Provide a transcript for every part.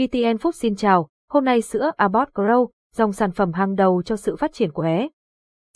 ETN Food xin chào, hôm nay sữa Abbott Grow, dòng sản phẩm hàng đầu cho sự phát triển của bé.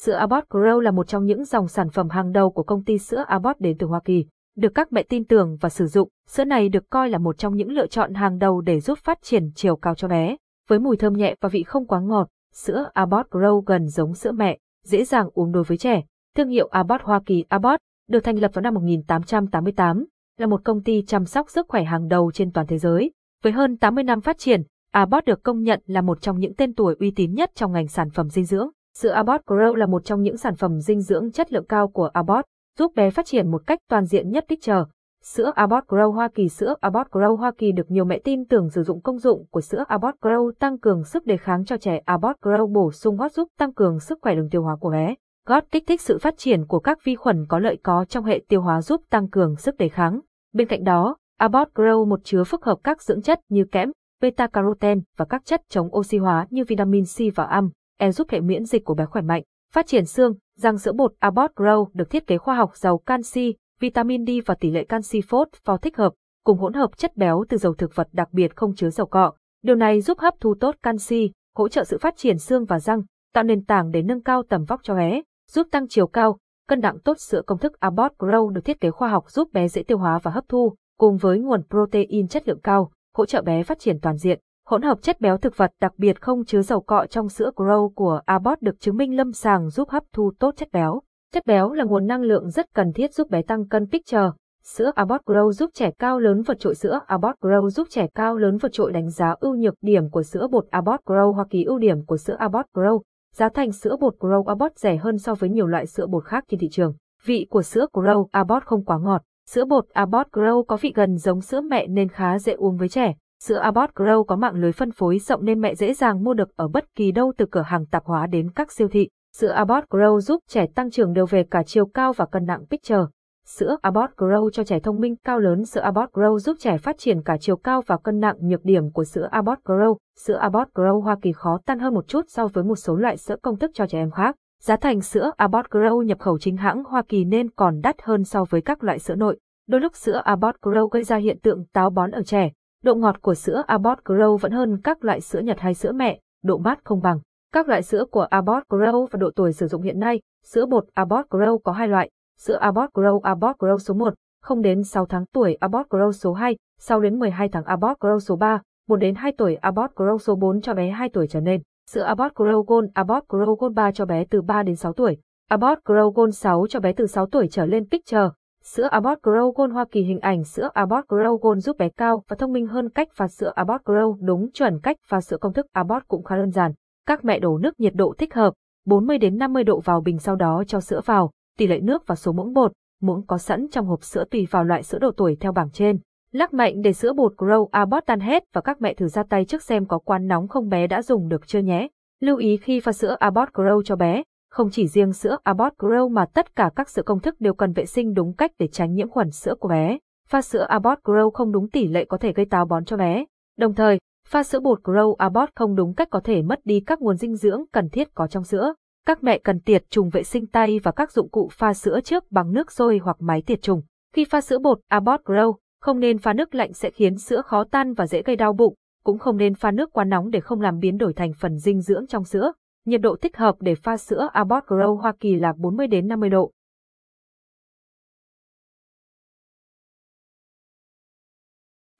Sữa Abbott Grow là một trong những dòng sản phẩm hàng đầu của công ty sữa Abbott đến từ Hoa Kỳ. Được các mẹ tin tưởng và sử dụng, sữa này được coi là một trong những lựa chọn hàng đầu để giúp phát triển chiều cao cho bé. Với mùi thơm nhẹ và vị không quá ngọt, sữa Abbott Grow gần giống sữa mẹ, dễ dàng uống đối với trẻ. Thương hiệu Abbott Hoa Kỳ Abbott được thành lập vào năm 1888, là một công ty chăm sóc sức khỏe hàng đầu trên toàn thế giới. Với hơn 80 năm phát triển, Abbott được công nhận là một trong những tên tuổi uy tín nhất trong ngành sản phẩm dinh dưỡng. Sữa Abbott Grow là một trong những sản phẩm dinh dưỡng chất lượng cao của Abbott, giúp bé phát triển một cách toàn diện nhất tích chờ. Sữa Abbott Grow Hoa Kỳ Sữa Abbott Grow Hoa Kỳ được nhiều mẹ tin tưởng sử dụng công dụng của sữa Abbott Grow tăng cường sức đề kháng cho trẻ Abbott Grow bổ sung gót giúp tăng cường sức khỏe đường tiêu hóa của bé. Gót kích thích sự phát triển của các vi khuẩn có lợi có trong hệ tiêu hóa giúp tăng cường sức đề kháng. Bên cạnh đó, Abbott Grow một chứa phức hợp các dưỡng chất như kẽm, beta-carotene và các chất chống oxy hóa như vitamin C và am, e giúp hệ miễn dịch của bé khỏe mạnh. Phát triển xương, răng sữa bột Abbott Grow được thiết kế khoa học giàu canxi, vitamin D và tỷ lệ canxi phốt pho thích hợp, cùng hỗn hợp chất béo từ dầu thực vật đặc biệt không chứa dầu cọ. Điều này giúp hấp thu tốt canxi, hỗ trợ sự phát triển xương và răng, tạo nền tảng để nâng cao tầm vóc cho bé, giúp tăng chiều cao, cân nặng tốt sữa công thức Abbott Grow được thiết kế khoa học giúp bé dễ tiêu hóa và hấp thu, cùng với nguồn protein chất lượng cao, hỗ trợ bé phát triển toàn diện. Hỗn hợp chất béo thực vật đặc biệt không chứa dầu cọ trong sữa Grow của Abbott được chứng minh lâm sàng giúp hấp thu tốt chất béo. Chất béo là nguồn năng lượng rất cần thiết giúp bé tăng cân picture. Sữa Abbott Grow giúp trẻ cao lớn vượt trội sữa Abbott Grow giúp trẻ cao lớn vượt trội đánh giá ưu nhược điểm của sữa bột Abbott Grow Hoa Kỳ ưu điểm của sữa Abbott Grow. Giá thành sữa bột Grow Abbott rẻ hơn so với nhiều loại sữa bột khác trên thị trường. Vị của sữa Grow Abbott không quá ngọt. Sữa bột Abbott Grow có vị gần giống sữa mẹ nên khá dễ uống với trẻ. Sữa Abbott Grow có mạng lưới phân phối rộng nên mẹ dễ dàng mua được ở bất kỳ đâu từ cửa hàng tạp hóa đến các siêu thị. Sữa Abbott Grow giúp trẻ tăng trưởng đều về cả chiều cao và cân nặng picture. Sữa Abbott Grow cho trẻ thông minh cao lớn Sữa Abbott Grow giúp trẻ phát triển cả chiều cao và cân nặng nhược điểm của sữa Abbott Grow. Sữa Abbott Grow Hoa Kỳ khó tan hơn một chút so với một số loại sữa công thức cho trẻ em khác. Giá thành sữa Abbott Grow nhập khẩu chính hãng Hoa Kỳ nên còn đắt hơn so với các loại sữa nội. Đôi lúc sữa Abbott Grow gây ra hiện tượng táo bón ở trẻ. Độ ngọt của sữa Abbott Grow vẫn hơn các loại sữa Nhật hay sữa mẹ, độ mát không bằng. Các loại sữa của Abbott Grow và độ tuổi sử dụng hiện nay, sữa bột Abbott Grow có hai loại, sữa Abbott Grow Abbott Grow số 1, không đến 6 tháng tuổi Abbott Grow số 2, sau đến 12 tháng Abbott Grow số 3, 1 đến 2 tuổi Abbott Grow số 4 cho bé 2 tuổi trở lên. Sữa Abbott Grow Gold Abbott Grow Gold 3 cho bé từ 3 đến 6 tuổi. Abbott Grow Gold 6 cho bé từ 6 tuổi trở lên Picture. Sữa Abbott Grow Gold Hoa Kỳ hình ảnh sữa Abbott Grow Gold giúp bé cao và thông minh hơn cách pha sữa Abbott Grow đúng chuẩn cách pha sữa công thức Abbott cũng khá đơn giản. Các mẹ đổ nước nhiệt độ thích hợp, 40 đến 50 độ vào bình sau đó cho sữa vào, tỷ lệ nước và số muỗng bột, muỗng có sẵn trong hộp sữa tùy vào loại sữa độ tuổi theo bảng trên. Lắc mạnh để sữa bột Grow Abbott tan hết và các mẹ thử ra tay trước xem có quan nóng không bé đã dùng được chưa nhé. Lưu ý khi pha sữa Abbott Grow cho bé, không chỉ riêng sữa Abbott Grow mà tất cả các sữa công thức đều cần vệ sinh đúng cách để tránh nhiễm khuẩn sữa của bé. Pha sữa Abbott Grow không đúng tỷ lệ có thể gây táo bón cho bé. Đồng thời, pha sữa bột Grow Abbott không đúng cách có thể mất đi các nguồn dinh dưỡng cần thiết có trong sữa. Các mẹ cần tiệt trùng vệ sinh tay và các dụng cụ pha sữa trước bằng nước sôi hoặc máy tiệt trùng. Khi pha sữa bột Abbott Grow, không nên pha nước lạnh sẽ khiến sữa khó tan và dễ gây đau bụng, cũng không nên pha nước quá nóng để không làm biến đổi thành phần dinh dưỡng trong sữa. Nhiệt độ thích hợp để pha sữa Abbott Grow Hoa Kỳ là 40 đến 50 độ.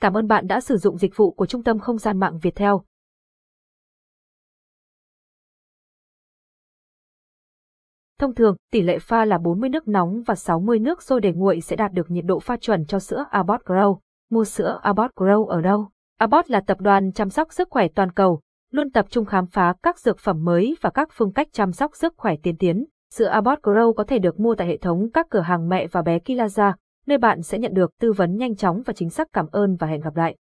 Cảm ơn bạn đã sử dụng dịch vụ của Trung tâm Không gian mạng Việt Theo. Thông thường, tỷ lệ pha là 40 nước nóng và 60 nước sôi để nguội sẽ đạt được nhiệt độ pha chuẩn cho sữa Abbott Grow. Mua sữa Abbott Grow ở đâu? Abbott là tập đoàn chăm sóc sức khỏe toàn cầu, luôn tập trung khám phá các dược phẩm mới và các phương cách chăm sóc sức khỏe tiên tiến. Sữa Abbott Grow có thể được mua tại hệ thống các cửa hàng mẹ và bé Kilaza, nơi bạn sẽ nhận được tư vấn nhanh chóng và chính xác. Cảm ơn và hẹn gặp lại.